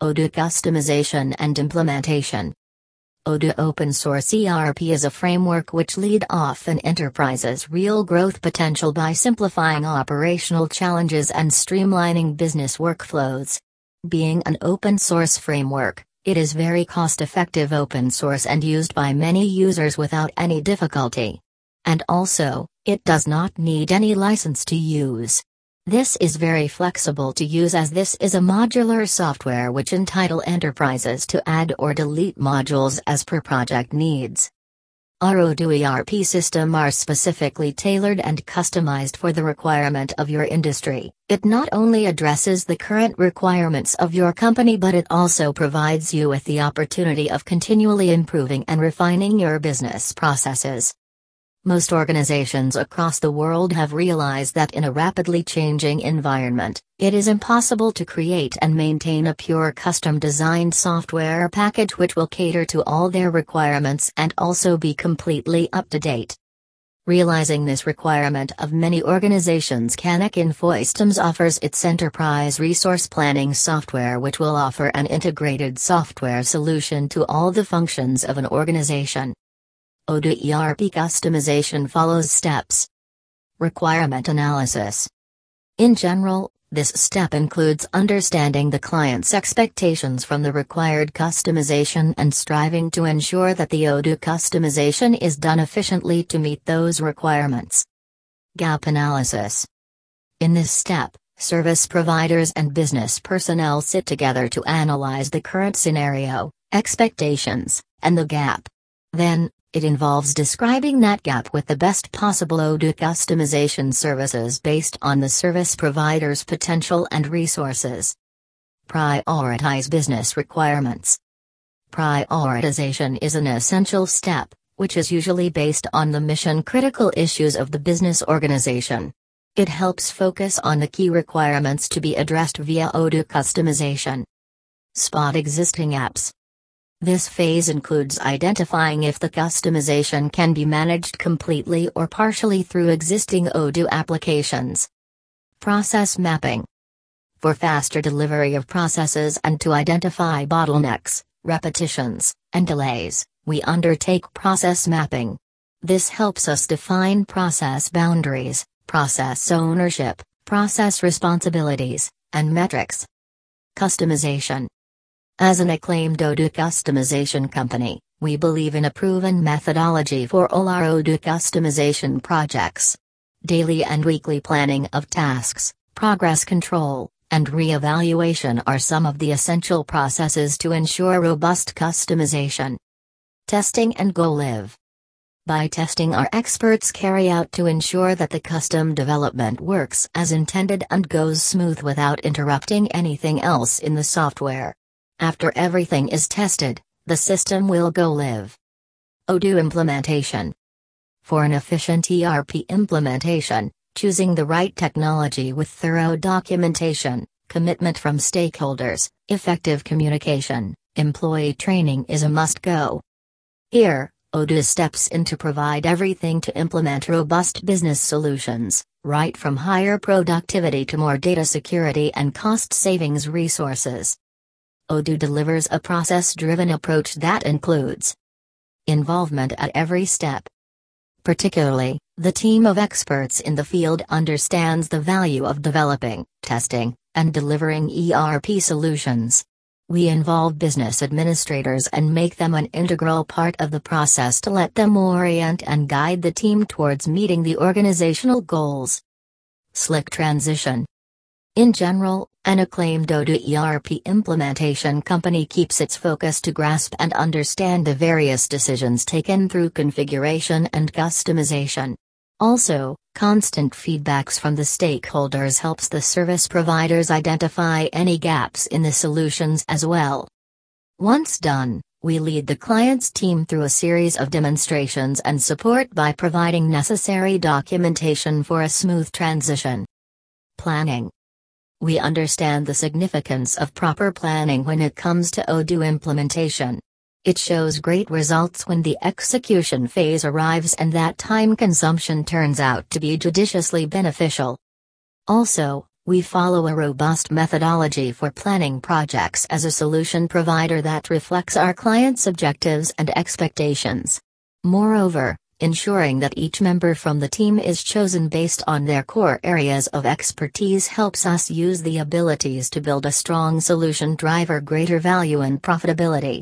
Odoo Customization and Implementation Odoo Open Source ERP is a framework which lead off an enterprise's real growth potential by simplifying operational challenges and streamlining business workflows. Being an open source framework, it is very cost-effective open source and used by many users without any difficulty. And also, it does not need any license to use. This is very flexible to use as this is a modular software which entitle enterprises to add or delete modules as per project needs. Our ERP system are specifically tailored and customized for the requirement of your industry. It not only addresses the current requirements of your company but it also provides you with the opportunity of continually improving and refining your business processes. Most organizations across the world have realized that in a rapidly changing environment, it is impossible to create and maintain a pure custom designed software package which will cater to all their requirements and also be completely up to date. Realizing this requirement of many organizations Kanak Infosystems offers its enterprise resource planning software which will offer an integrated software solution to all the functions of an organization. Odoo ERP customization follows steps. Requirement analysis. In general, this step includes understanding the client's expectations from the required customization and striving to ensure that the Odoo customization is done efficiently to meet those requirements. Gap analysis. In this step, service providers and business personnel sit together to analyze the current scenario, expectations, and the gap. Then, it involves describing that gap with the best possible Odoo customization services based on the service provider's potential and resources. Prioritize business requirements. Prioritization is an essential step, which is usually based on the mission critical issues of the business organization. It helps focus on the key requirements to be addressed via Odoo customization. Spot existing apps. This phase includes identifying if the customization can be managed completely or partially through existing Odoo applications. Process mapping. For faster delivery of processes and to identify bottlenecks, repetitions, and delays, we undertake process mapping. This helps us define process boundaries, process ownership, process responsibilities, and metrics. Customization. As an acclaimed Odoo customization company, we believe in a proven methodology for all our Odoo customization projects. Daily and weekly planning of tasks, progress control, and re-evaluation are some of the essential processes to ensure robust customization. Testing and go live. By testing our experts carry out to ensure that the custom development works as intended and goes smooth without interrupting anything else in the software. After everything is tested, the system will go live. Odoo implementation. For an efficient ERP implementation, choosing the right technology with thorough documentation, commitment from stakeholders, effective communication, employee training is a must go. Here, Odoo steps in to provide everything to implement robust business solutions, right from higher productivity to more data security and cost savings resources. Odoo delivers a process driven approach that includes involvement at every step. Particularly, the team of experts in the field understands the value of developing, testing, and delivering ERP solutions. We involve business administrators and make them an integral part of the process to let them orient and guide the team towards meeting the organizational goals. Slick transition. In general, an acclaimed Odoo ERP implementation company keeps its focus to grasp and understand the various decisions taken through configuration and customization. Also, constant feedbacks from the stakeholders helps the service providers identify any gaps in the solutions as well. Once done, we lead the client's team through a series of demonstrations and support by providing necessary documentation for a smooth transition. Planning we understand the significance of proper planning when it comes to Odoo implementation. It shows great results when the execution phase arrives and that time consumption turns out to be judiciously beneficial. Also, We follow a robust methodology for planning projects as a solution provider that reflects our clients' objectives and expectations. Moreover, ensuring that each member from the team is chosen based on their core areas of expertise helps us use the abilities to build a strong solution driver greater value and profitability.